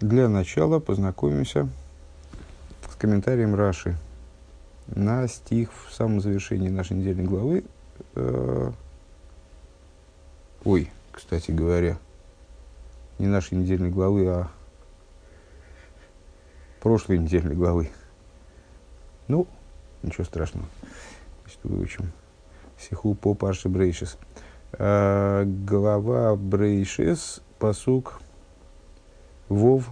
Для начала познакомимся с комментарием Раши на стих в самом завершении нашей недельной главы. Э, ой, кстати говоря, не нашей недельной главы, а прошлой недельной главы. Ну, ничего страшного. Значит, выучим. Сиху по Парши Брейшис. Э, глава Брейшис, посук Вов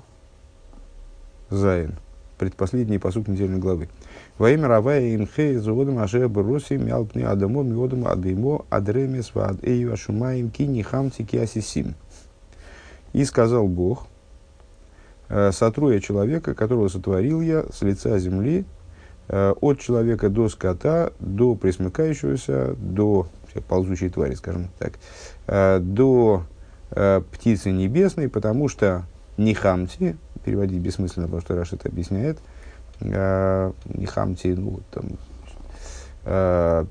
Зайн. Предпоследний посуд недельной главы. Во имя Равая Имхей Зуодам Аше Баруси Мялпни Адамо Миодам Адымо Адремес Вад Эйва Шумаем Кини Хамти Киасисим. И сказал Бог, «Э, сотру я человека, которого сотворил я с лица земли, э, от человека до скота, до присмыкающегося, до ползучей твари, скажем так, э, до птицы небесной, потому что не хамти, переводить бессмысленно, потому что Раш это объясняет, э, не хамти, ну, там, э,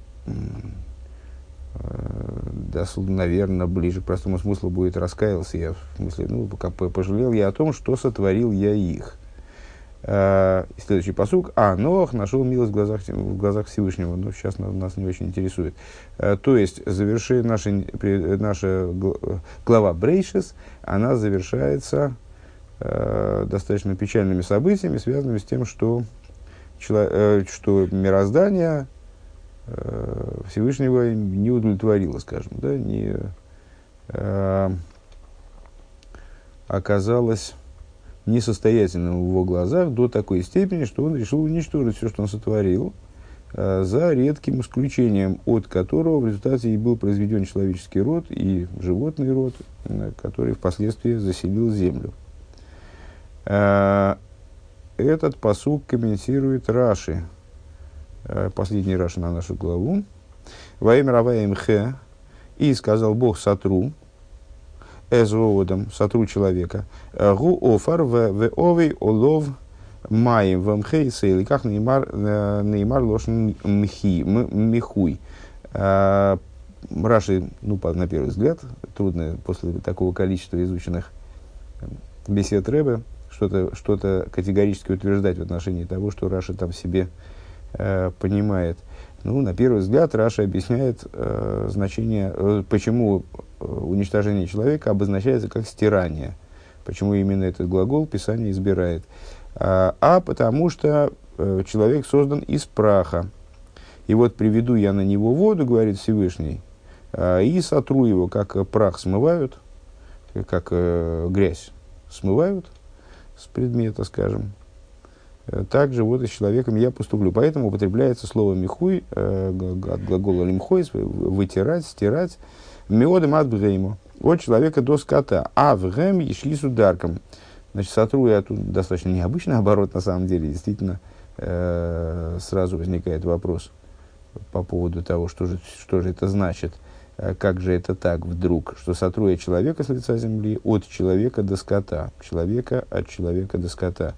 э, наверное, ближе к простому смыслу будет раскаялся я, в смысле, ну, как пожалел я о том, что сотворил я их. Следующий посук. А, Ноах нашел милость в глазах, в глазах Всевышнего. Но ну, сейчас нас не очень интересует. То есть, заверши, наша, наша глава Брейшес, она завершается э, достаточно печальными событиями, связанными с тем, что, чело, э, что мироздание э, Всевышнего не удовлетворило, скажем, да, не э, оказалось несостоятельным в его глазах до такой степени, что он решил уничтожить все, что он сотворил, э, за редким исключением, от которого в результате и был произведен человеческий род и животный род, э, который впоследствии заселил землю. Э, этот посук комментирует Раши, э, последний Раши на нашу главу. Во имя Равая Мхе, и сказал Бог Сатру, эзоодом, Сатру человека, гу офар в овей олов маем в мхе и как неймар, э, неймар лошен мхи, михуй. Раши, ну, на первый взгляд, трудно после такого количества изученных бесед Рэбе, что-то что категорически утверждать в отношении того, что Раша там себе э, понимает. Ну, на первый взгляд, Раша объясняет э, значение, э, почему э, уничтожение человека обозначается как стирание. Почему именно этот глагол Писание избирает. А, а потому что э, человек создан из праха. И вот приведу я на него воду, говорит Всевышний, э, и сотру его, как прах смывают, как э, грязь смывают, с предмета, скажем. Э, также вот и с человеком я поступлю. Поэтому употребляется слово михуй, э, от глагола лимхой, вытирать, стирать, миодом от бгейму, от человека до скота, а в гэм ешли с ударком. Значит, сотру я тут достаточно необычный оборот на самом деле. Действительно, э, сразу возникает вопрос по поводу того, что же, что же это значит – как же это так вдруг, что сотру я человека с лица земли от человека до скота, человека от человека до скота.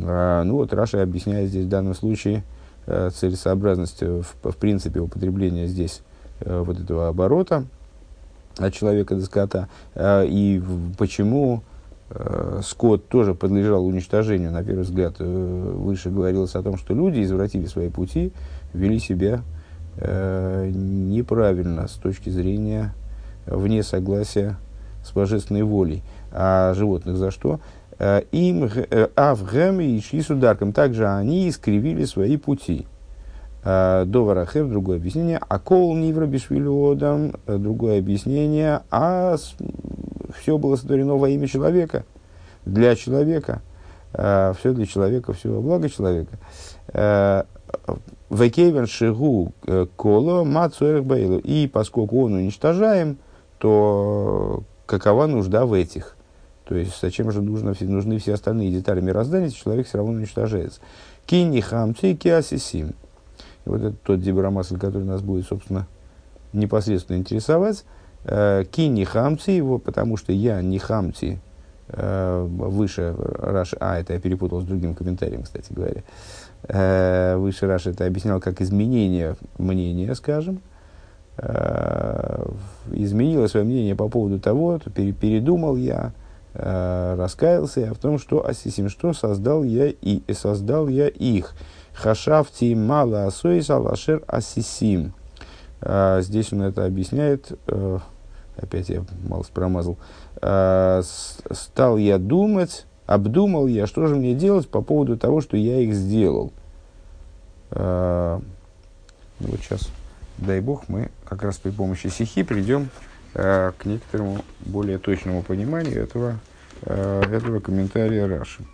А, ну вот Раша объясняет здесь в данном случае э, целесообразность э, в, в принципе употребления здесь э, вот этого оборота от человека до скота э, и почему э, скот тоже подлежал уничтожению. На первый взгляд э, выше говорилось о том, что люди извратили свои пути, вели себя э, неправильно с точки зрения вне согласия с божественной волей. А животных за что? Э, им э, авгем и шли с ударком. Также они искривили свои пути. Э, до Варахев, другое объяснение. А кол нивра бишвилиодам, другое объяснение. А все было сотворено во имя человека, для человека. Все для человека, все во благо человека. Векевен шигу э, коло мацуэрх бейлу. И поскольку он уничтожаем, то какова нужда в этих? То есть, зачем же нужно, нужны все остальные детали мироздания, если человек все равно уничтожается? Кини хамци киасисим. И вот это тот дибрамасль, который нас будет, собственно, непосредственно интересовать. Э, Кини хамци его, потому что я не хамци, э, выше Раш, а, это я перепутал с другим комментарием, кстати говоря. Э, выше Раш это объяснял как изменение мнения, скажем. Э, изменило свое мнение по поводу того, то передумал я, э, раскаялся я в том, что асисим, что создал я и создал я их. Хашавти мало асоис алашер асисим. Здесь он это объясняет, опять я мало промазал, стал я думать, обдумал я, что же мне делать по поводу того, что я их сделал. А, ну вот сейчас, дай бог, мы как раз при помощи стихи придем к некоторому более точному пониманию этого, этого комментария Раши.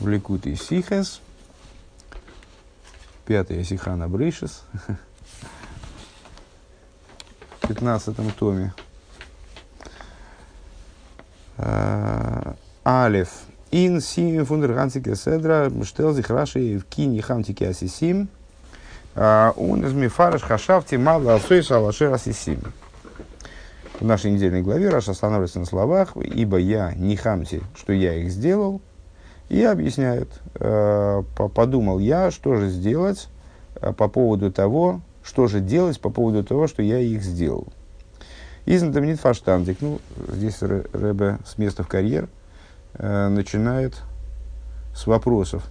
в Ликуте Сихес, пятая Сихана Брейшес, в пятнадцатом томе. А, Алев. Ин сим фундер гансике седра штел зих раши в кини хамтике асисим. А, он из мифараш хашавти мало асойс алашер асисим. В нашей недельной главе Раша останавливается на словах, ибо я не хамти, что я их сделал, и объясняет, э, подумал я, что же сделать э, по поводу того, что же делать по поводу того, что я их сделал. Изнатомнит фаштандик, ну, здесь Рэбе с места в карьер э, начинает с вопросов.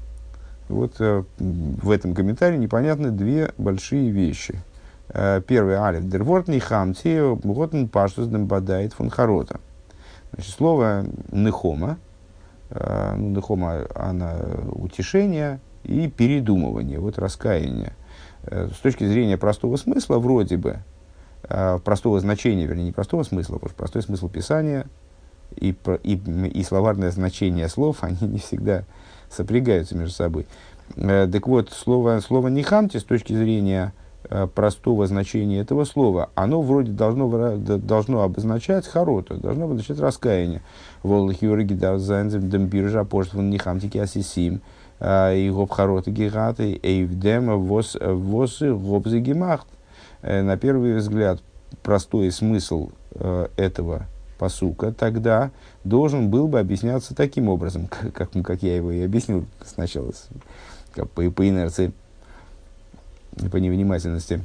Вот э, в этом комментарии непонятны две большие вещи. Э, первый алиф дерворт нихамти готн паштус дембадает фун харота. Значит, слово нехома, Э, ну, дыхома, она утешение и передумывание, вот раскаяние. Э, с точки зрения простого смысла, вроде бы, простого значения, вернее, не простого смысла, потому что простой смысл Писания и, и, и словарное значение слов, они не всегда сопрягаются между собой. Так вот, слово, слово «нихамти» с точки зрения Э, простого значения этого слова, оно вроде должно, должно обозначать хороту, должно обозначать раскаяние. Волх юриги давзайнзем дембиржа поштван нихамтики асисим, э, и гоп хороты гигаты, эйвдема вос восы гобзы гемахт. Э, на первый взгляд, простой смысл этого посука тогда должен был бы объясняться таким образом, как, как я его и объяснил сначала, как по, по инерции по невнимательности,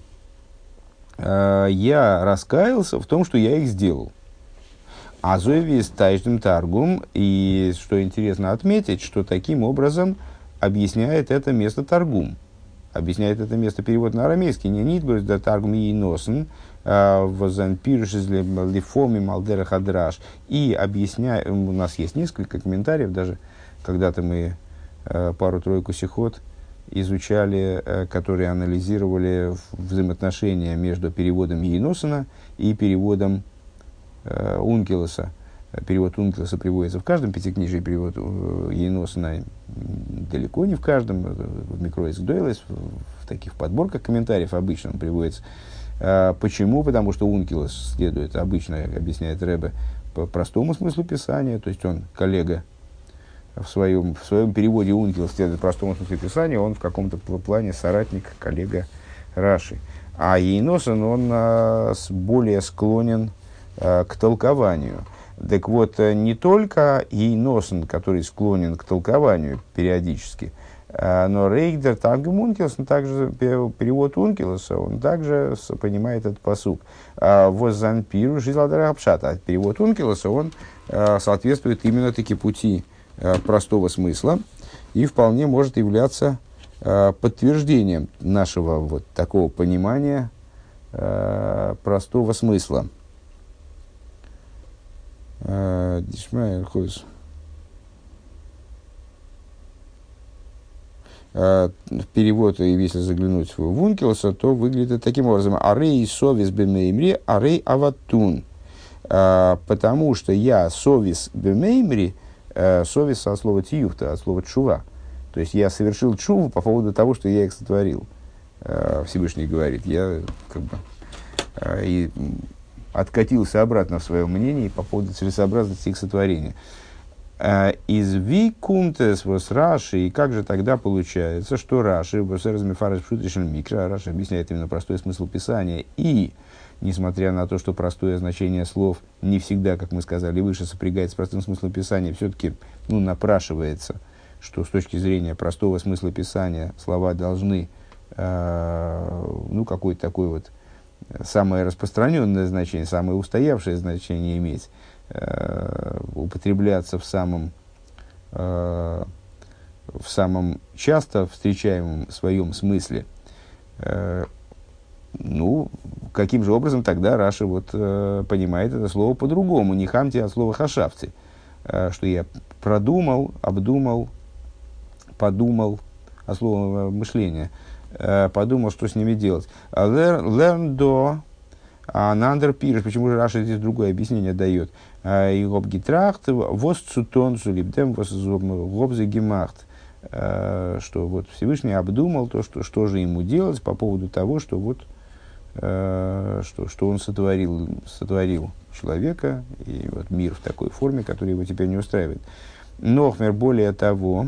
э, я раскаялся в том, что я их сделал. А Зоевис тайждем таргум, и что интересно отметить, что таким образом объясняет это место таргум. Объясняет это место перевод на арамейский. Не нитбрус да таргум и носен, э, пирушис лифоми малдера хадраш. И объясняет, у нас есть несколько комментариев, даже когда-то мы э, пару-тройку сихот изучали, э, которые анализировали взаимоотношения между переводом Ейносона и переводом э, Ункилоса. Перевод Ункилоса приводится в каждом пятикнижии, перевод э, Ейносона далеко не в каждом, в Микроис Дойлес, в таких подборках комментариев обычно он приводится. Почему? Потому что Ункилос следует, обычно объясняет Рэбе, по простому смыслу Писания, то есть он коллега в своем, в своем переводе Ункил следует простому смыслу Писания, он в каком-то плане соратник, коллега Раши. А Ейносон, он а, более склонен а, к толкованию. Так вот, э, не только Ейносон, который склонен к толкованию периодически, а, но Рейгдер Тангем Ункилс, он также перевод Ункилоса, он также понимает этот посук. Воззанпиру Жизладара Апшата. Перевод Ункилоса, он соответствует именно таки пути Э, простого смысла и вполне может являться э, подтверждением нашего вот такого понимания э, простого смысла. Перевод, если заглянуть в Вункелса, то выглядит таким образом. Арей совис бемеймри, арей аватун. Потому что я совис бемеймри, Э, совесть от слова тиюхта, от слова чува. То есть я совершил чуву по поводу того, что я их сотворил. Э, Всевышний говорит, я как бы э, и откатился обратно в своем мнении по поводу целесообразности их сотворения. Из викунтес вос Раши, и как же тогда получается, что Раши, микро, Раши объясняет именно простой смысл Писания, и несмотря на то, что простое значение слов не всегда, как мы сказали выше, сопрягается с простым смыслом Писания, все-таки ну, напрашивается, что с точки зрения простого смысла Писания слова должны э, ну, какой-то такой вот самое распространенное значение, самое устоявшее значение иметь, э, употребляться в самом, э, в самом часто встречаемом своем смысле, э, ну, каким же образом тогда Раша вот, э, понимает это слово по-другому, не хамти, а слово хашавти, э, что я продумал, обдумал, подумал, а слово мышление, э, подумал, что с ними делать. А Нандер пирш, почему же Раша здесь другое объяснение дает? И гобгитрахт, вос цутон зулибдем, вос гобзе гемахт что вот Всевышний обдумал то, что, что же ему делать по поводу того, что вот Э, что, что он сотворил, сотворил человека и вот мир в такой форме, который его теперь не устраивает. Нохмер, более того,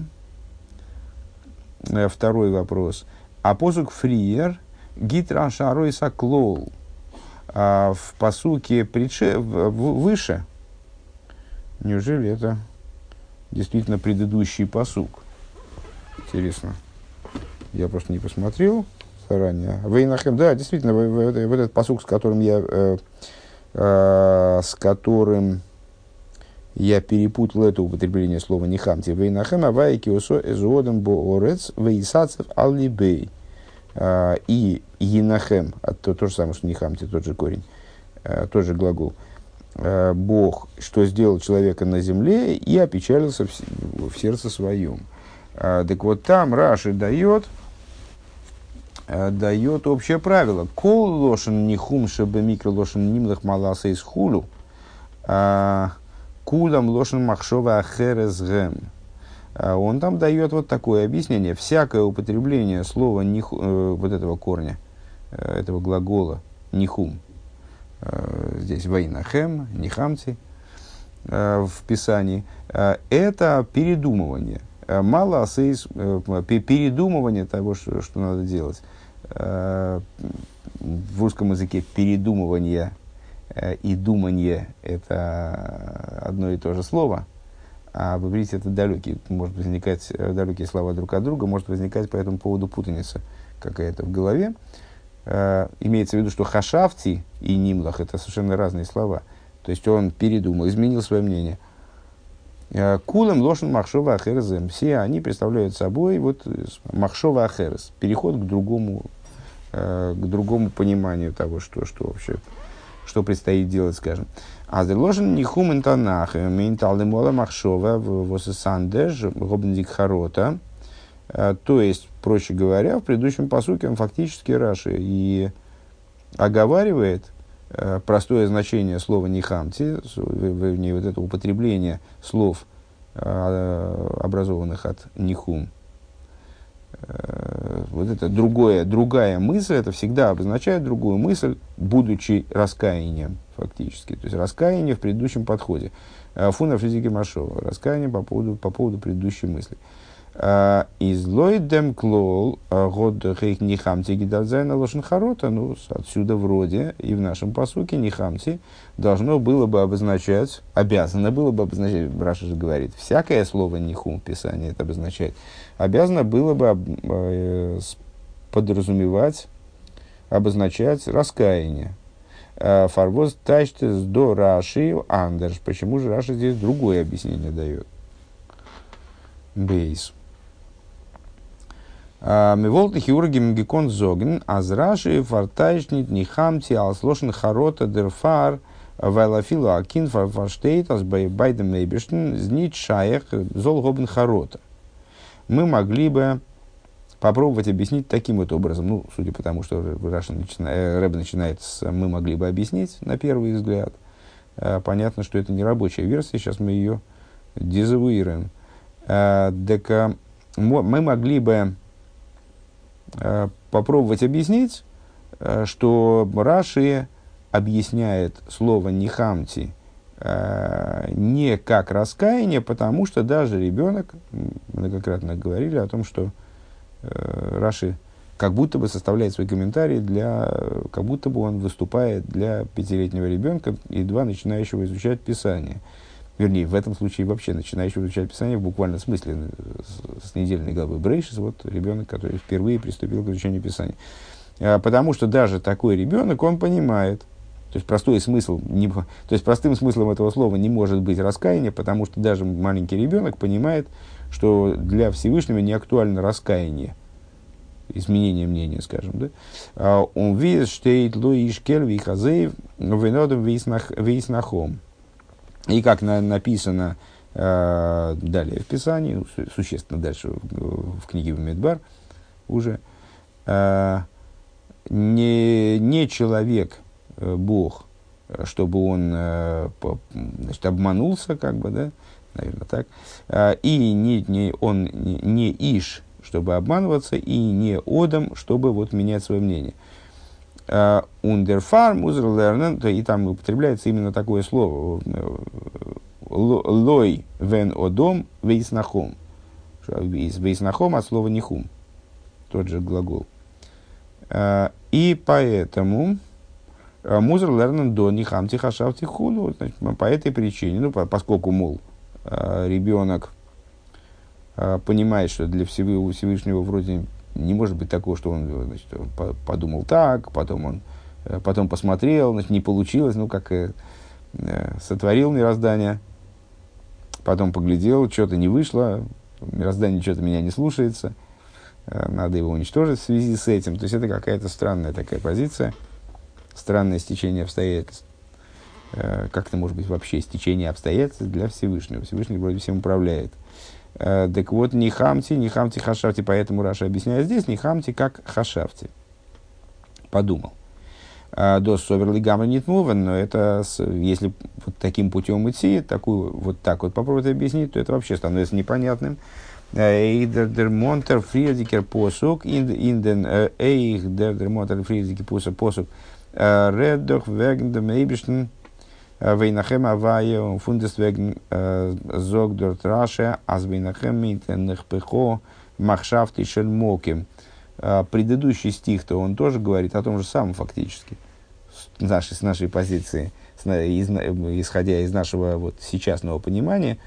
э, второй вопрос. А посук фриер гитра шарой саклол. В посуке предше, выше, неужели это действительно предыдущий посук? Интересно. Я просто не посмотрел ранее. Вейнахем, да, действительно, вот этот посук, с которым я, э, э, с которым я перепутал это употребление слова нихамти. Вейнахем, авайки усо эзуодом боорец, вейсацев аллибей. Э, и енахем, а то, то же самое, что нихамти, тот же корень, э, тот же глагол. Бог, что сделал человека на земле и опечалился в, сердце своем. Так вот там Раши дает, дает общее правило. Кол лошен нихум шебе микро лошен нимлах маласа из хулу. А, кулам лошен махшова ахерес гэм. А, он там дает вот такое объяснение. Всякое употребление слова них, э, вот этого корня, э, этого глагола нихум, здесь вайнахем, нихамти, в Писании, это передумывание. Мало асейс, передумывание того, что, что надо делать. Э, в русском языке передумывание э, и думание – это одно и то же слово, а в иврите это далекие, может возникать э, далекие слова друг от друга, может возникать по этому поводу путаница какая-то в голове. Имеется в виду, что хашавти и нимлах – это совершенно разные слова. То есть он передумал, изменил свое мнение. Кулем лошен махшова ахерезем. Все они представляют собой вот махшова ахерез, переход к другому Э, к другому пониманию того, что, что вообще, что предстоит делать, скажем. А заложен не хумен танах, ментал мола махшова восесандеж, гобндик харота. Э, то есть, проще говоря, в предыдущем посуке он фактически Раши и оговаривает э, простое значение слова нихамти, вернее, вот это употребление слов, образованных от нихум, Э, вот это другое, другая мысль, это всегда обозначает другую мысль, будучи раскаянием фактически. То есть раскаяние в предыдущем подходе. Э, Фуна физики Машова. Раскаяние по поводу, по поводу предыдущей мысли. Э, из лойдем клол год хейк нихамти гидадзайна лошенхарота, ну, отсюда вроде и в нашем посуке нихамти должно было бы обозначать, обязано было бы обозначать, Раша же говорит, всякое слово нихум в Писании это обозначает, обязано было бы э, подразумевать, обозначать раскаяние. Э, Фарвоз тачтес до Раши Андерш. Почему же Раша здесь другое объяснение дает? Бейс. Э, Миволты хирурги мгикон зоген, аз Раши фартайшнит нихамти алслошен харота дерфар вайлафилу акин фарштейт аз байдем мейбештен знит шаях зол гобен харота мы могли бы попробовать объяснить таким вот образом. Ну, судя по тому, что Раша начинает, э, Рэб начинает с «мы могли бы объяснить» на первый взгляд, э, понятно, что это не рабочая версия, сейчас мы ее дезавуируем. Э, так мы могли бы попробовать объяснить, что Раши объясняет слово «нихамти» Э, не как раскаяние, потому что даже ребенок, многократно говорили о том, что э, Раши как будто бы составляет свой комментарий для, как будто бы он выступает для пятилетнего ребенка, едва начинающего изучать Писание. Вернее, в этом случае вообще начинающего изучать Писание в буквальном смысле с, с недельной главы Брейшис, вот ребенок, который впервые приступил к изучению Писания. э, потому что даже такой ребенок, он понимает, то есть простой смысл, не, то есть простым смыслом этого слова не может быть раскаяние, потому что даже маленький ребенок понимает, что для Всевышнего не актуально раскаяние, изменение мнения, скажем, да. А, он видит, что луиш кельви хазеев винодом вейснахом. И как на, написано э, далее в Писании, ну, существенно дальше в, в книге Медбар уже, э, не, не человек, э, Бог, чтобы он э, по, значит, обманулся, как бы, да, наверное, так, э, и не, не, он не, не Иш, чтобы обманываться, и не Одам, чтобы вот менять свое мнение. Ундерфарм, узерлернен, и там употребляется именно такое слово, лой вен одом вейснахом. Вейснахом от слова нихум. Тот же глагол. А, и поэтому а, музер лернен до нихам тихашав тихуну. По этой причине, ну, поскольку, мол, а, ребенок понимает, что для Всевышнего вроде не может быть такого, что он значит, подумал так, потом он потом посмотрел, значит, не получилось, ну, как э, сотворил мироздание, потом поглядел, что-то не вышло, мироздание что-то меня не слушается, э, надо его уничтожить в связи с этим. То есть это какая-то странная такая позиция, странное стечение обстоятельств. Э, как это может быть вообще стечение обстоятельств для Всевышнего? Всевышний вроде всем управляет. Э, так вот, не хамти, не хамти хашавти, поэтому Раша объясняет здесь, не хамти как хашавти. Подумал. А, до соверли гамма нет мувен, но это, если вот таким путем идти, такую, вот так вот попробовать объяснить, то это вообще становится непонятным. Эйдер дер монтер посук, инден эйх дер дер посук, реддох веген dem Eibischen, Вейнахем Авае, фундес веген зог дорт раше, аз вейнахем митен нехпехо, махшафти шельмоким. Предыдущий стих-то он тоже говорит о том же самом фактически нашей, с нашей позиции, с, исходя из нашего вот сейчасного понимания,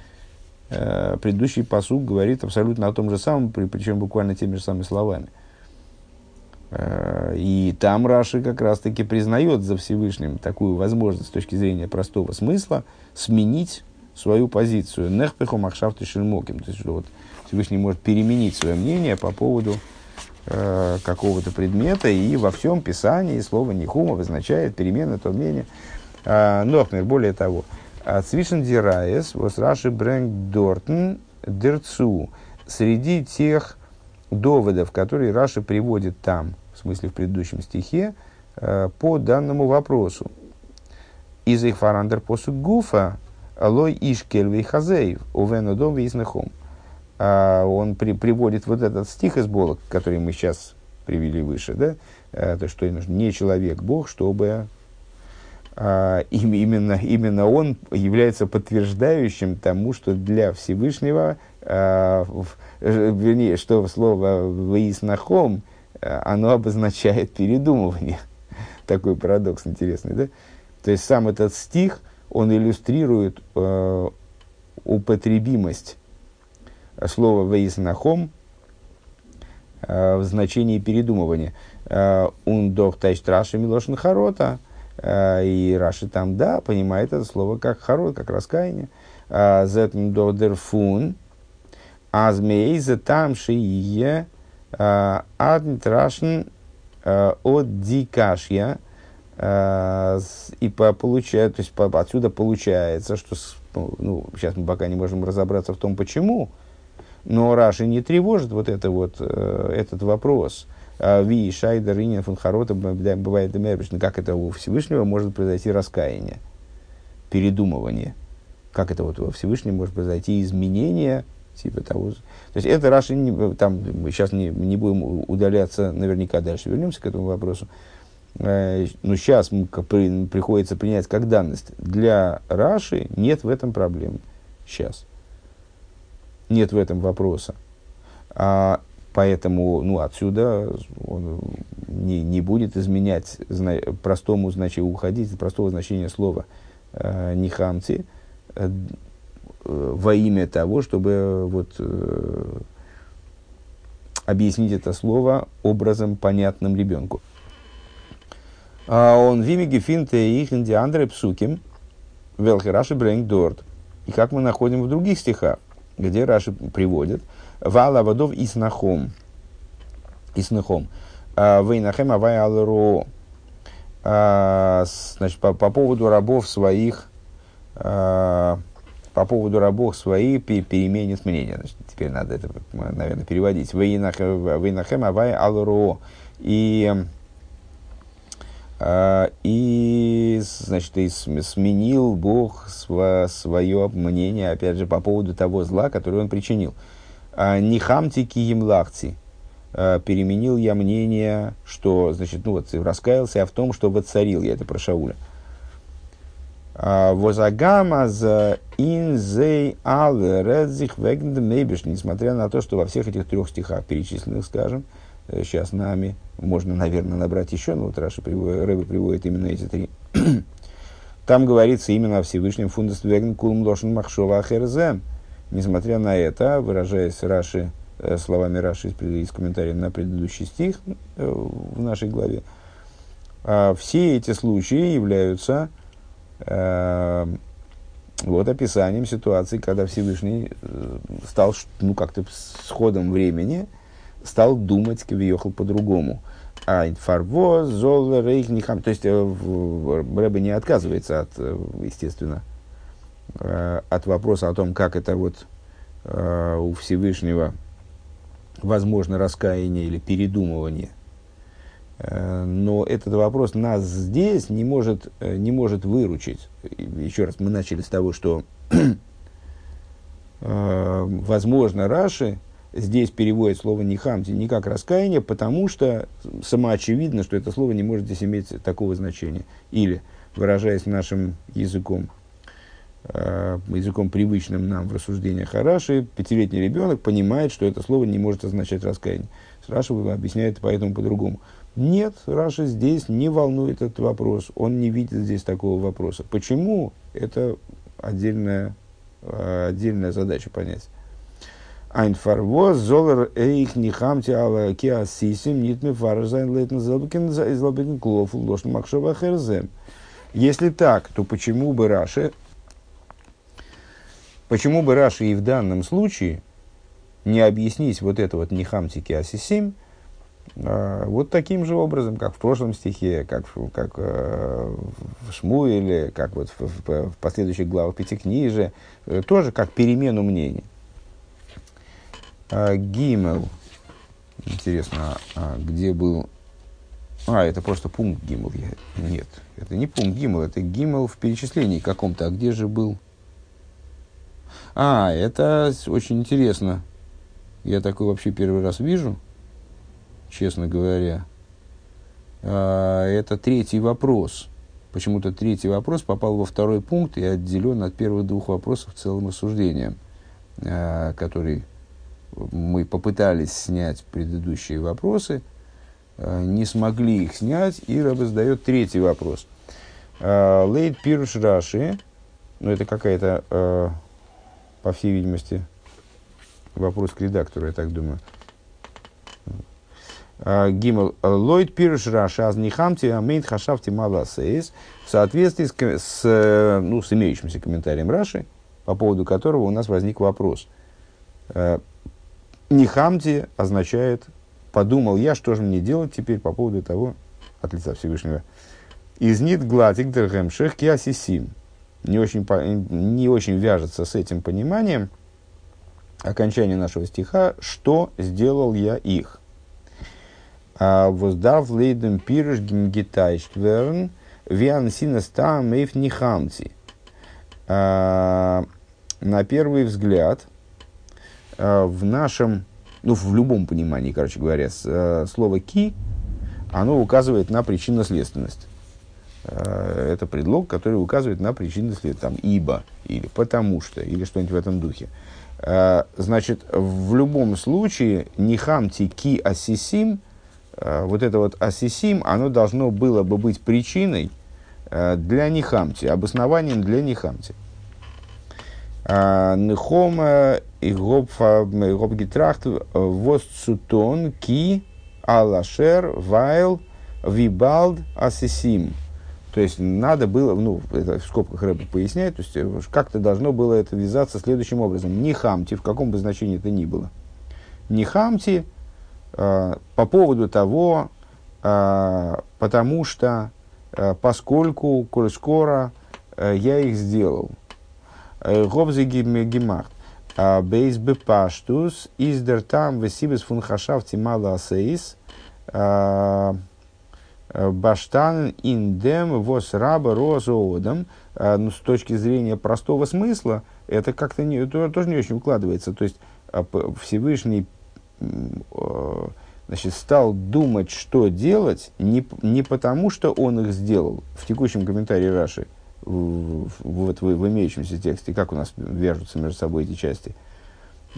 э, предыдущий посуг говорит абсолютно о том же самом, при, причем буквально теми же самыми словами. Э, и там Раши как раз-таки признает за Всевышним такую возможность с точки зрения простого смысла сменить свою позицию. Нехпеху махшафту шельмоким. То есть, вот Всевышний может переменить свое мнение по поводу Э, какого-то предмета, и во всем Писании слово «нихум» обозначает перемену этого мнения. Э, Нохмер, более того, «Цвишен дираес, вос раши брэнг дортен дерцу» среди тех доводов, которые Раши приводит там, в смысле в предыдущем стихе, э, по данному вопросу. Из их фарандер посуд гуфа лой ишкельвей хазеев увенодом визнахом а, он при, приводит вот этот стих из Болок, который мы сейчас привели выше, да, а, то, что не человек, Бог, чтобы а, им, именно, именно он является подтверждающим тому, что для Всевышнего, вернее, что слово «выяснахом», оно обозначает передумывание. Такой парадокс интересный, да? То есть сам этот стих, он иллюстрирует э, употребимость слово «вейснахом» э, в значении передумывания. «Ундох э, тайш траши милошин харота» э, и Раши там, да, понимает это слово как харот, как раскаяние. «Зетн додер фун» «Азмейзе там шие адн трашен от дикашья» и по, получает, то есть по, отсюда получается, что ну, сейчас мы пока не можем разобраться в том, почему, но Раши не тревожит вот, это вот э, этот вопрос. А Ви, Шайдер, Инин, Фунхарота, бывает Демербишн, как это у Всевышнего может произойти раскаяние, передумывание. Как это вот у Всевышнего может произойти изменение, типа того. То есть это Раши, не, там, мы сейчас не, не будем удаляться, наверняка дальше вернемся к этому вопросу. Э, но сейчас при, приходится принять как данность. Для Раши нет в этом проблем. Сейчас нет в этом вопроса. А, поэтому ну, отсюда он не, не будет изменять зна, простому значению, уходить от простого значения слова э, нихамти э, во имя того, чтобы вот, э, объяснить это слово образом, понятным ребенку. А он вими гефинте их индиандре псуким, велхи Раши брэнг дорт. И как мы находим в других стихах, где Раши приводит, вала водов и снахом. И снахом. А, Вейнахем авай алро. А, значит, по, по поводу рабов своих, по поводу рабов своих переменит мнение. Значит, теперь надо это, наверное, переводить. Вейнахем авай алро. И а, и, значит, и сменил Бог свое мнение, опять же, по поводу того зла, которое он причинил. А, Нихамтики емлахти. А, переменил я мнение, что, значит, ну вот, раскаялся я в том, что воцарил я это про Шауля. Возагама за инзей ал редзих вегндемейбиш, несмотря на то, что во всех этих трех стихах перечисленных, скажем, сейчас нами можно, наверное, набрать еще, но вот Раша приводит, Рэбе приводит именно эти три. Там говорится именно о Всевышнем фундествеген кулм лошен махшова ахерзе. Несмотря на это, выражаясь Раши, э, словами Раши из, комментария на предыдущий стих э, в нашей главе, э, все эти случаи являются э, вот описанием ситуации, когда Всевышний э, стал ну, как-то с ходом времени стал думать Кавиохал по-другому. А инфарво, зол, рейх, нихам. То есть э, Рэбе не отказывается от, э, естественно, от вопроса о том, как это вот у Всевышнего возможно раскаяние или передумывание. Но этот вопрос нас здесь не может, не может выручить. Еще раз, мы начали с того, что возможно Раши здесь переводит слово «нихамти» не как раскаяние, потому что самоочевидно, что это слово не может здесь иметь такого значения. Или, выражаясь нашим языком, э, языком привычным нам в рассуждениях о Раши, пятилетний ребенок понимает, что это слово не может означать раскаяние. Раша объясняет поэтому по-другому. Нет, Раша здесь не волнует этот вопрос, он не видит здесь такого вопроса. Почему? Это отдельная, э, отдельная задача понять. Айнфарвоз, золер эйх нихамти ала киасисим, нитме фаразайн лейтен зелбекин зелбекин клофу ложн махшова херзем. Если так, то почему бы Раши, почему бы Раши и в данном случае не объяснить вот это вот нихамти киасисим, вот таким же образом, как в прошлом стихе, как, как э, в Шмуэле, как вот в, в, в последующих главах Пятикнижия, э, тоже как перемену мнений. А, Гимел. Интересно, а, где был... А, это просто пункт Гимел. Я... Нет, это не пункт Гимел, это Гимел в перечислении каком-то. А где же был? А, это очень интересно. Я такой вообще первый раз вижу, честно говоря. А, это третий вопрос. Почему-то третий вопрос попал во второй пункт и отделен от первых двух вопросов целым рассуждением, а, который мы попытались снять предыдущие вопросы, э, не смогли их снять, и Рэбе задает третий вопрос. Лейд Пируш Раши, ну это какая-то, по всей видимости, вопрос к редактору, я так думаю. Гимл Лойд Пируш Раша Азнихамти Амейн Хашафти Маласейс в соответствии с, с, ну, с имеющимся комментарием Раши, по поводу которого у нас возник вопрос. Нихамти означает подумал я, что же мне делать теперь по поводу того, от лица Всевышнего. Из нит гладик дергемшех киасисим. Не очень, не очень вяжется с этим пониманием окончание нашего стиха, что сделал я их. А воздав лейдем пирш гимгитайштверн виан синеста мейф нихамти. А, на первый взгляд – Э, в нашем, ну, в любом понимании, короче говоря, слово «ки», оно указывает на причинно-следственность. Это предлог, который указывает на причинно-следственность, там, «ибо» или «потому что» или что-нибудь в этом духе. Значит, в любом случае, «нихамти ки асисим», вот это вот асисим, оно должно было бы быть причиной для нихамти, обоснованием для нихамти. Нехома и гоп гитрахт воз цутон ки алашер вайл вибалд асисим. То есть надо было, ну, это в скобках Рэба поясняет, то есть э, как-то должно было это вязаться следующим образом. Не хамти, в каком бы значении это ни было. Не хамти э, по поводу того, э, потому что, э, поскольку, коль скоро э, я их сделал. Гобзе гемахт. Бейс бепаштус издер там весибес фунхашав тимала асейс. Баштан индем вос раба розоодом. Ну, с точки зрения простого смысла, это как-то не, тоже не очень укладывается. То есть Всевышний значит, стал думать, что делать, не, не потому, что он их сделал. В текущем комментарии Раши – вот в, в имеющемся тексте, как у нас вяжутся между собой эти части,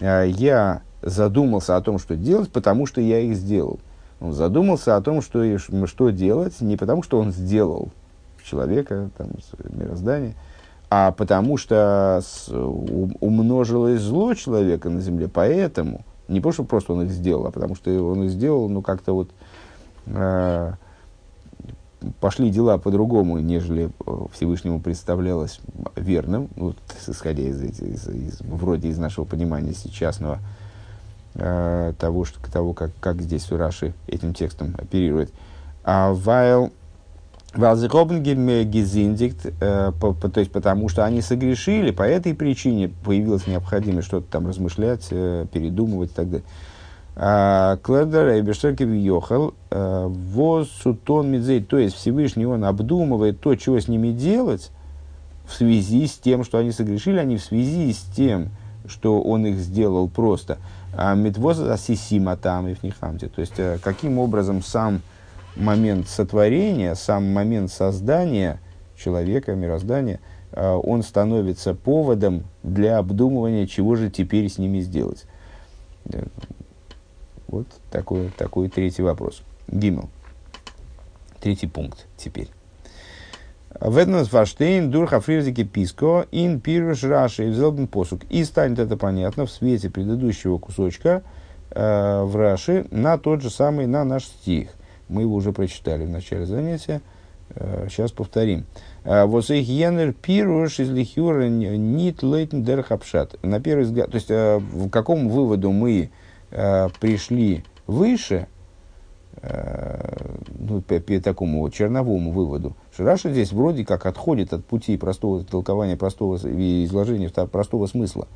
а, я задумался о том, что делать, потому что я их сделал. Он задумался о том, что, что делать, не потому что он сделал человека, там, мироздание, а потому что с, у, умножилось зло человека на земле, поэтому, не потому что просто он их сделал, а потому что он их сделал, ну, как-то вот э, пошли дела по-другому, нежели э, Всевышнему представлялось верным, вот, исходя из, из, из, вроде из нашего понимания сейчасного, э, того, что, того как, как здесь Раши этим текстом оперирует. А while Гезиндикт, э, то есть потому что они согрешили, по этой причине появилась необходимость что-то там размышлять, э, передумывать и так далее. А, Кледер Эйбештеки въехал э, воз сутон медзей, то есть Всевышний он обдумывает то, чего с ними делать в связи с тем, что они согрешили, они в связи с тем, что он их сделал просто. А медвоз асисима там и в нихамте. То есть, э, каким образом сам момент сотворения, сам момент создания человека, мироздания, э, он становится поводом для обдумывания, чего же теперь с ними сделать. Вот такой, такой третий вопрос. Гимел. Третий пункт теперь. Веднес Ваштейн, Дурха Фрирзики Писко, Ин Пируш Раши, Взелбен Посук. И станет это понятно в свете предыдущего кусочка э, в Раши на тот же самый, на наш стих. Мы его уже прочитали в начале занятия. Э, сейчас повторим. «Э, вот их янер пируш из лихюра нит лейтен дерхапшат. На первый взгляд, то есть, э, в каком выводу мы э, пришли выше, э, ну, по, по такому черновому выводу, что Раша здесь вроде как отходит от пути простого толкования, простого изложения простого смысла.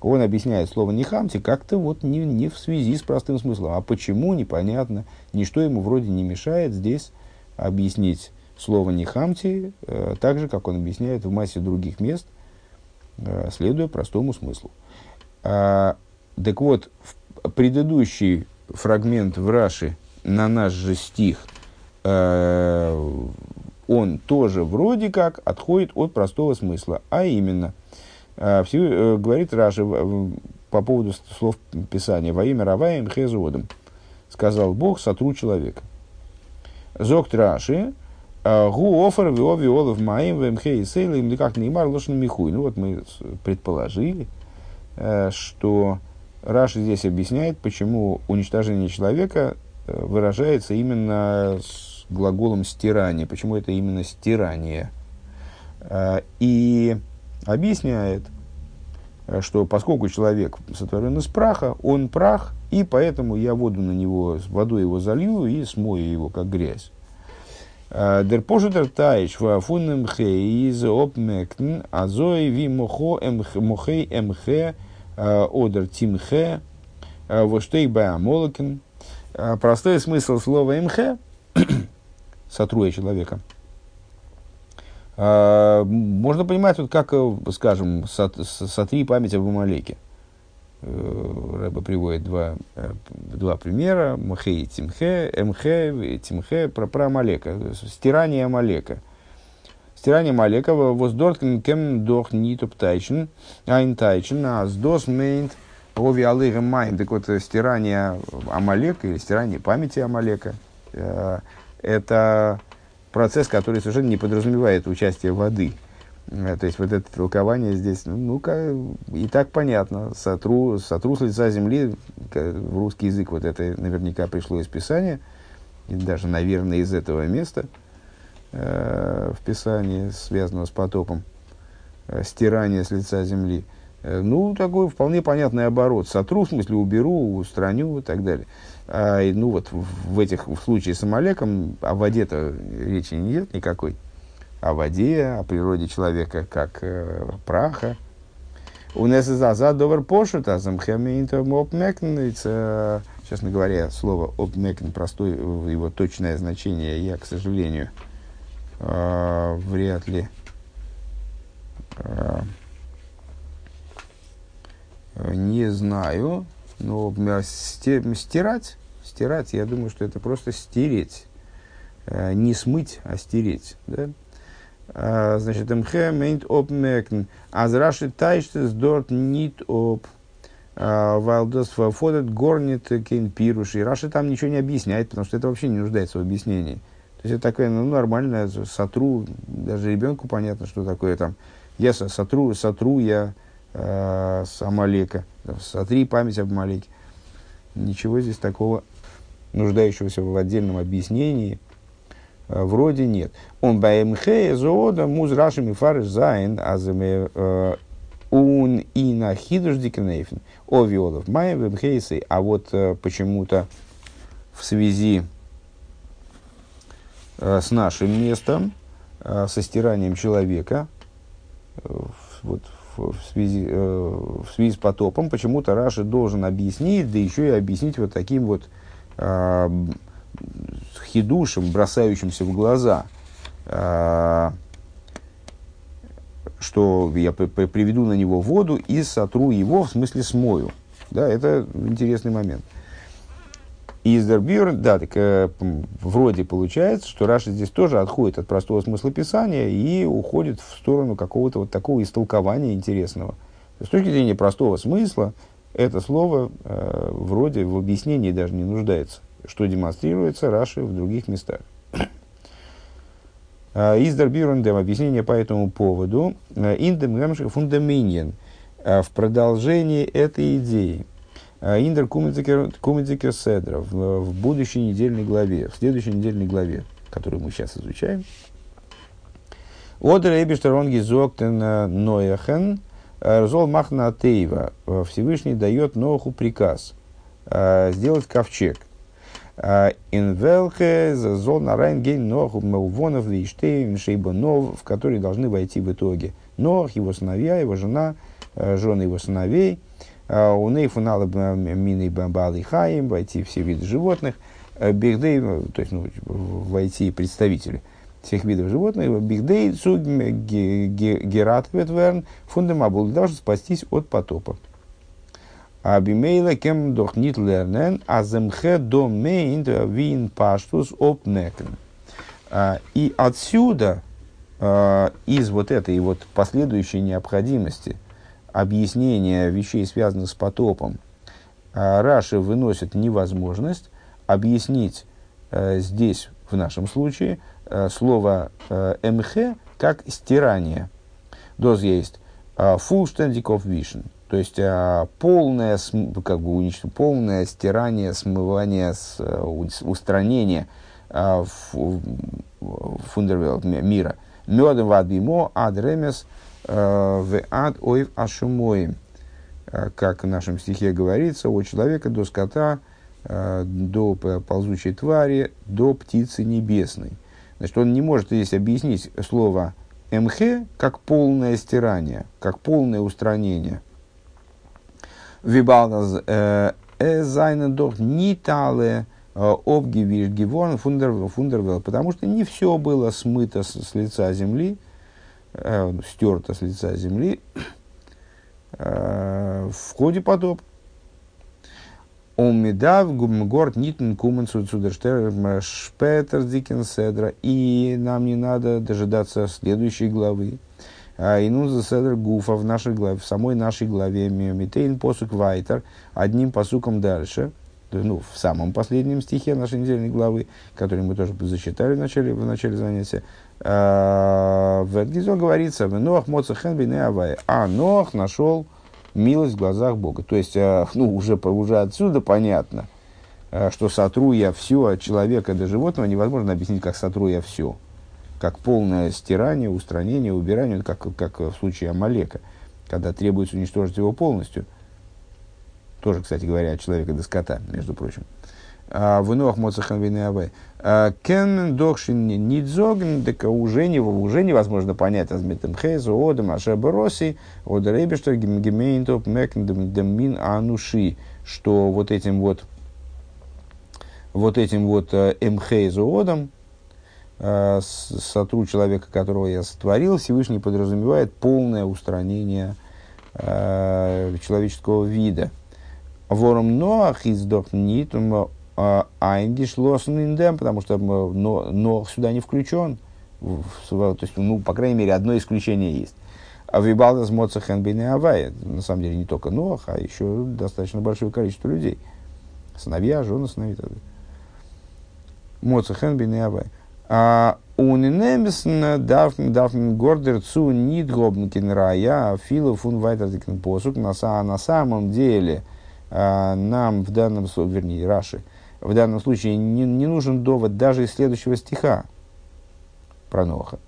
Он объясняет слово «не хамте» как-то вот не, не в связи с простым смыслом. А почему, непонятно. Ничто ему вроде не мешает здесь объяснить слово «не хамте», э, так же, как он объясняет в массе других мест, э, следуя простому смыслу. А, так вот, предыдущий фрагмент в Раши на наш же стих, э, он тоже вроде как отходит от простого смысла, а именно, говорит Раши по поводу слов Писания, во имя Раваем Хезодом, сказал Бог, сотру человека. Зокт Раши, Гу офер вио виолов маим вмхе и сейлим никак не имар лошен михуй. Ну вот мы предположили, что Раши здесь объясняет, почему уничтожение человека э, выражается именно с глаголом стирание, почему это именно стирание. Э, и объясняет, э, что поскольку человек сотворен из праха, он прах, и поэтому я воду на него, водой его залью и смою его, как грязь. Der пожитер тайч ва фуннем хе из опмектн азой ви мохо мохей мхе Э, Одер Тимхе, э, Воштейк Баамолокен. Э, простой смысл слова имхе, сотруя человека, можно понимать, вот как, скажем, сотри память об Амалеке. Рэба приводит два, два примера. Мхе и Тимхе, Мхе, Тимхе, про, про Амалека. Стирание Амалека – Стирание Малека, воздорткен кем дох ниту птайчен, айн тайчен, а сдос мейнт ови алыга майн. Так вот, стирание Амалека или стирание памяти Амалека, э, это процесс, который совершенно не подразумевает участие воды. Э, то есть вот это толкование здесь, ну, ну и так понятно. Сотру, сотру с лица земли, в русский язык вот это наверняка пришло из Писания – и даже, наверное, из этого места э, в Писании, связанного с потопом, э, стирание с лица земли. Э, ну, такой вполне понятный оборот. Сотру, в смысле, уберу, устраню и так далее. А, ну, вот в, этих, в случае с Амалеком о воде-то речи нет никакой. О воде, о природе человека как э, праха. У нас за довар пошут, а замхеминтом обмекнется, честно говоря, слово обмекн, простое, его точное значение, я, к сожалению, э, вряд ли э, не знаю, но стирать, стирать, я думаю, что это просто стереть, э, не смыть, а стереть, да? А, значит, МХ мейнт об мекн. Азраши тайштес дорт нит об. А, Валдос фодет горнит кейн пируш. И Раши там ничего не объясняет, потому что это вообще не нуждается в объяснении. То есть это такое ну, нормальное сотру, даже ребенку понятно, что такое там. Я сотру, сотру я э, с Амалека, сотри память об Амалеке. Ничего здесь такого нуждающегося в отдельном объяснении – Э, вроде нет. Он баемхе зоода муз рашим и фариш зайн аземе э, ун и на хидуш дикнейфен о виолов маем бемхейсы. А вот э, почему-то в связи с нашим местом, со стиранием человека, вот в связи, в связи с потопом, почему-то Раши должен объяснить, да еще и объяснить вот таким вот хидушем, бросающимся в глаза, э, что я приведу на него воду и сотру его, в смысле смою. Да, это интересный момент. Из Дербюр, да, так э, вроде получается, что Раша здесь тоже отходит от простого смысла Писания и уходит в сторону какого-то вот такого истолкования интересного. С точки зрения простого смысла, это слово э, вроде в объяснении даже не нуждается что демонстрируется Раши в других местах. А, Издер Бирундем, объяснение по этому поводу. А, Индем гамших фундаминьен. А, в продолжении этой идеи. Индер Кумидзикер Седра в будущей недельной главе, в следующей недельной главе, которую мы сейчас изучаем. Одер Эбиштеронги Зоктен Нояхен Рзол Махна Тейва. Всевышний дает Ноху приказ сделать ковчег. In welche зона райнгейн нох мелвонов виштейн шейбанов, в которые должны войти в итоге Нох, его сыновья, его жена, жены его сыновей, у нейфунала мины бамбалы хаим, войти все виды животных, бигдей, то есть ну, войти представители всех видов животных, бигдей цуг герат ветверн фундамабул, должен спастись от потопа. Абимейла кем дох нит лернен, а земхе домейн вин паштус опнекен. И отсюда, а, из вот этой вот последующей необходимости объяснения вещей, связанных с потопом, а, Раши выносит невозможность объяснить а, здесь, в нашем случае, слово «мх» как «стирание». Доз есть «full standing vision», то есть полное, как бы, унич... полное стирание, смывание, с, устранение фундервелт мира. Медом в адбимо адремес в ад ойв ашумоим. Как в нашем стихе говорится, от человека до скота, до ползучей твари, до птицы небесной. Значит, он не может здесь объяснить слово МХ как полное стирание, как полное устранение – Вибалназ эзайна дох нитале обгивиш геворн фундервел, потому что не все было смыто с, с лица земли, э, стерто с лица земли э, в ходе потопа. Омидав гумгорд нитн кумен цудерштер шпетер дикенседра. И нам не надо дожидаться следующей главы. А, и ну за седр гуфа в нашей главе, в самой нашей главе. Митейн посук вайтер, одним посуком дальше, ну, в самом последнем стихе нашей недельной главы, который мы тоже зачитали в начале, в начале занятия, а, в Эдгизо говорится, в Ноах Моцахен Бине Авай, а Ноах нашел милость в глазах Бога. То есть, а, ну, уже, уже отсюда понятно, э, что сотру я все от человека до животного, невозможно объяснить, как сотру я все. Как полное стирание, устранение, убирание, как, как в случае Амалека, когда требуется уничтожить его полностью. Тоже, кстати говоря, от человека до скота, между прочим. В Нох Моцахан Винеавай. А, кен дохшин нидзоген, так уже, не, уже невозможно понять азметем хейзу, одам, ашеба роси, ода рейбештер, гемейнтоп, мекндемин ануши, что вот этим вот, вот этим вот э, эмхейзу одам, э, сотру человека, которого я сотворил, Всевышний подразумевает полное устранение э, человеческого вида. Вором Ноах издох нит, Айндиш лосен потому что но, но сюда не включен. То есть, ну, по крайней мере, одно исключение есть. А Вибалдас Моцахен Авай, на самом деле, не только Ноах, а еще достаточно большое количество людей. Сыновья, жены, сыновья. Моцахен Авай. А Унинемисн дарфн гордер цу нит гобнкин рая, филу фун вайтер посук. На самом деле, а, нам в данном случае, вернее, Раши, в данном случае не, не нужен довод даже из следующего стиха про Ноха.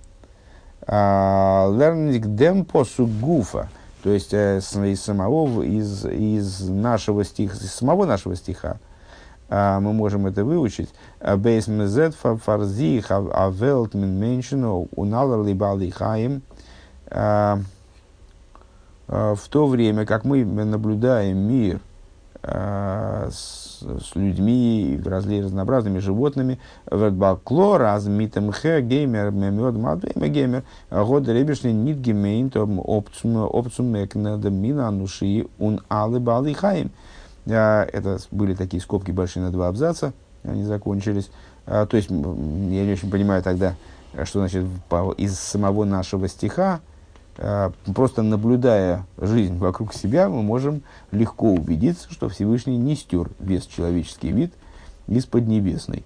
А, Лерник демпо сугуфа, то есть э, из самого, из, из нашего стиха, из самого нашего стиха, а, мы можем это выучить. Бейс мезет фарзи авелт мин меншину уналар либали хаим. А, в то время, как мы наблюдаем мир – с, с людьми, разнообразными животными. Вербакло, размитым хэ, геймер, мемед, мадвейма геймер, год ребешли нит гемейн, том опцум мекнада мина ануши ун алы балы хаим. Э, это были такие скобки большие на два абзаца, они закончились. Э, то есть, я не очень понимаю тогда, что значит из самого нашего стиха, просто наблюдая жизнь вокруг себя, мы можем легко убедиться, что Всевышний не стер весь человеческий вид из Поднебесной.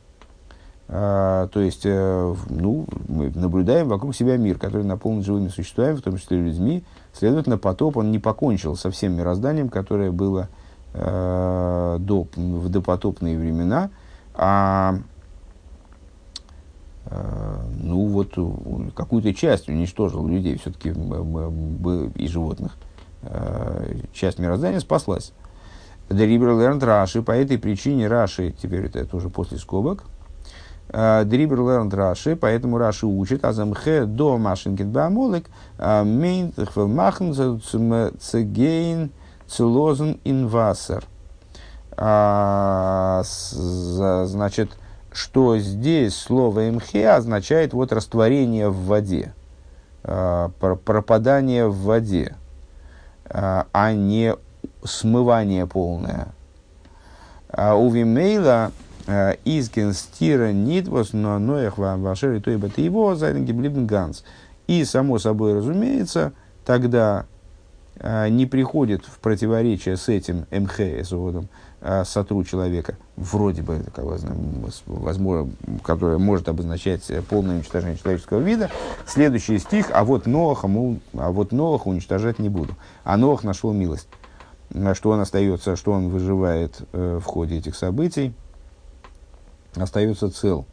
А, то есть, э, ну, мы наблюдаем вокруг себя мир, который наполнен живыми существами, в том числе людьми. Следовательно, потоп, он не покончил со всем мирозданием, которое было э, до, в допотопные времена, а ну вот какую-то часть уничтожил людей все-таки и животных. Э, часть мироздания спаслась. דעריבער לערנט רש״י, по этой причине Раши, теперь это, уже после скобок, э, דעריבער לערנט רש״י, поэтому Раши учит, אַז אמחה דאָ, משא״כ ביי עמלק, מיינט מאַכן צעגיין, צעלאָזן אין וואַסער. Значит, что здесь слово «אמחה» означает вот растворение в воде, э, пропадание в воде, э, а не смывание полное. А у Вимейла изген стира нитвос, но ноях вашери то ибо его зайден ганс. И, само собой разумеется, тогда не приходит в противоречие с этим МХ, с э, сотру человека, вроде бы, как возможно, которое может обозначать полное уничтожение человеческого вида. Следующий стих, а вот Ноаха, а вот Ноаха уничтожать не буду. А Ноах нашел милость. Что он остается, что он выживает э, в ходе этих событий, остается цел.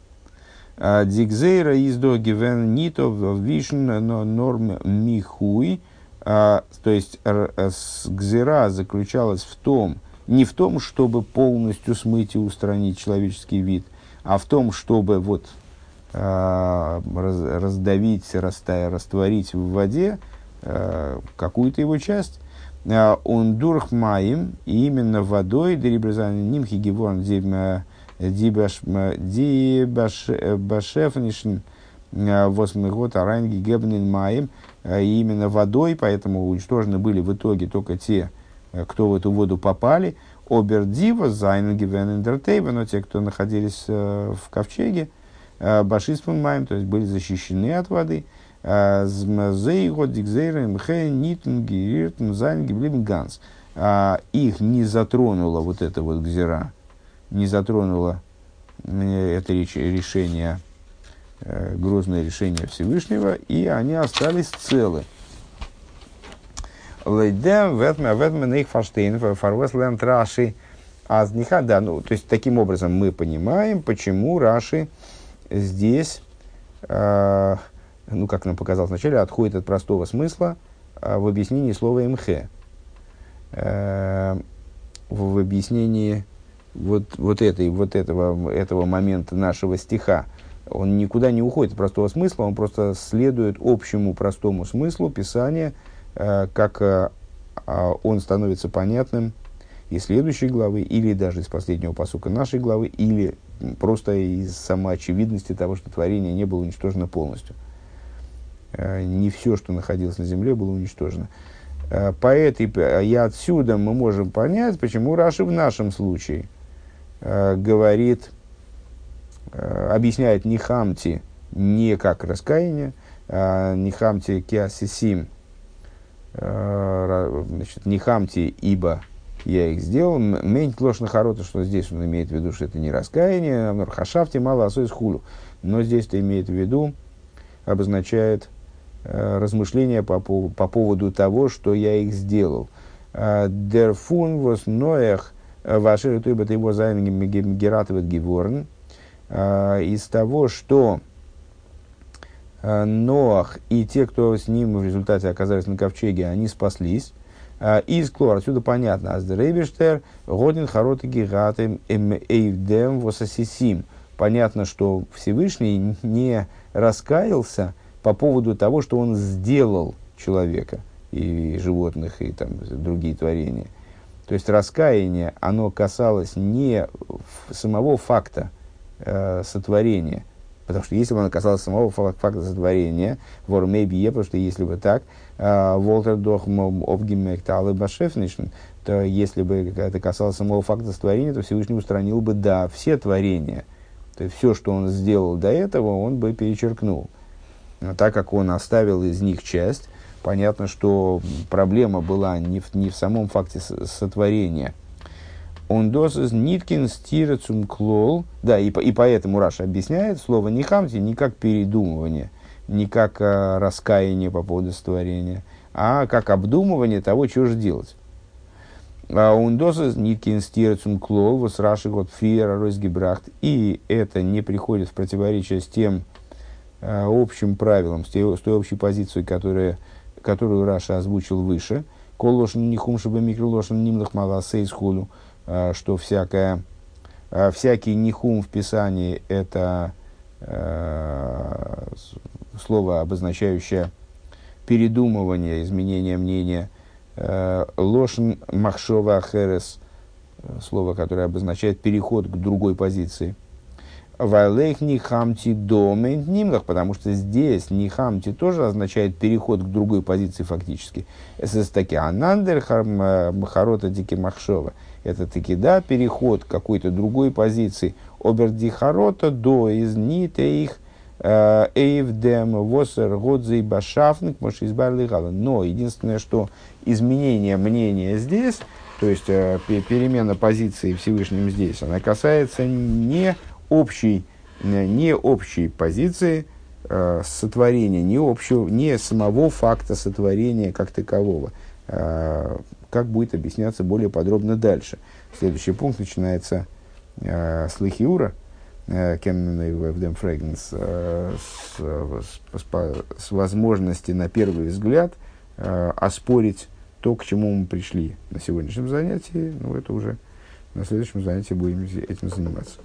А Дигзейра из до гивен нитов вишн норм михуй. А, то есть гзера заключалась в том, не в том, чтобы полностью смыть и устранить человеческий вид, а в том, чтобы вот э, раз, раздавить, растая, растворить в воде э, какую-то его часть. А, он дурх маим, и именно водой, дерибрезан нимхи геворн дибашефнишн восьмый год арайнги гебнин маим, и именно водой, поэтому уничтожены были в итоге только те, Э, кто в эту воду попали. Обердива, Зайнгевен, Эндертейва, но те, кто находились э, в ковчеге, э, Башиспун Майм, то есть были защищены от воды. Ганс. Их не затронула вот эта вот гзера, не затронуло это решение, грозное решение Всевышнего, и они остались целы. Лейдем ветме ветме них фаштейн фарвес лент раши А зниха, да, ну, то есть таким образом мы понимаем, почему Раши здесь, э, ну, как нам показалось вначале, отходит от простого смысла э, в объяснении слова МХ. Э, в, объяснении вот, вот, этой, вот этого, этого момента нашего стиха. Он никуда не уходит от простого смысла, он просто следует общему простому смыслу Писания, как э, э, он становится понятным из следующей главы, или даже из последнего посука нашей главы, или просто из самоочевидности того, что творение не было уничтожено полностью. Э, не все, что находилось на земле, было уничтожено. Э, по этой, и отсюда мы можем понять, почему Раши в нашем случае э, говорит, объясняет Нихамти не как раскаяние, а Нихамти киасисим, значит, Нихамти ибо я их сделал. Мень ложь харота, что здесь он имеет в виду, что это не раскаяние, хашафти мало асой хулу. Но здесь это имеет в виду, обозначает э, размышления по, по, по поводу того, что я их сделал. Дерфун вос ноях ваши тубат его зайнги гератоват геворн. Из того, что э, Ноах и те, кто с ним в результате оказались на ковчеге, они спаслись. А, из Клор, отсюда понятно, Аздерейбештер, Годин Хароты Гигатым Эйвдем Восасисим. Понятно, что Всевышний не раскаялся по поводу того, что он сделал человека и животных, и там, другие творения. То есть раскаяние, оно касалось не самого факта э, сотворения – Потому что если бы оно касалось самого факта сотворения, вор мейби потому что если бы так, а, Волтер дох обгимекталы башефнишн, то если бы это касалось самого факта сотворения, то Всевышний устранил бы, да, все творения. То есть все, что он сделал до этого, он бы перечеркнул. Но так как он оставил из них часть, понятно, что проблема была не в, не в самом факте сотворения – он досыз ниткин стирецум клол. Да, и, и поэтому Раша объясняет слово не хамти не как передумывание, не как а, раскаяние по поводу сотворения, а как обдумывание того, что же делать. А он досыз ниткин стирецум клол, вот Раши год фиера розгибрахт. И это не приходит в противоречие с тем а, общим правилом, с той, с той общей позицией, которая, которую Раша озвучил выше. Колошин нихум шабы микролошин нимлах мала сейсхулу. А, что всякое, а, всякий нихум в Писании – это а, слово, обозначающее передумывание, изменение мнения. Лошн махшова ахерес – слово, которое обозначает переход к другой позиции. Вайлейх нихамти домен нимлах, потому что здесь нихамти тоже означает переход к другой позиции фактически. Это таки анандер махарота дики махшова – это таки, да, переход к какой-то другой позиции. Обердихарота до из нитеих э, эйвдем восер годзей башафник мошизбарлигала. Но единственное, что изменение мнения здесь, то есть э, перемена позиции Всевышним здесь, она касается не общей, не общей позиции э, сотворения, не, общего, не самого факта сотворения как такового как будет объясняться более подробно дальше. Следующий пункт начинается э, с Лихиура, э, Кемнен Фрэгнс, э, с возможности на первый взгляд э, оспорить то, к чему мы пришли на сегодняшнем занятии. Ну, это уже на следующем занятии будем этим заниматься.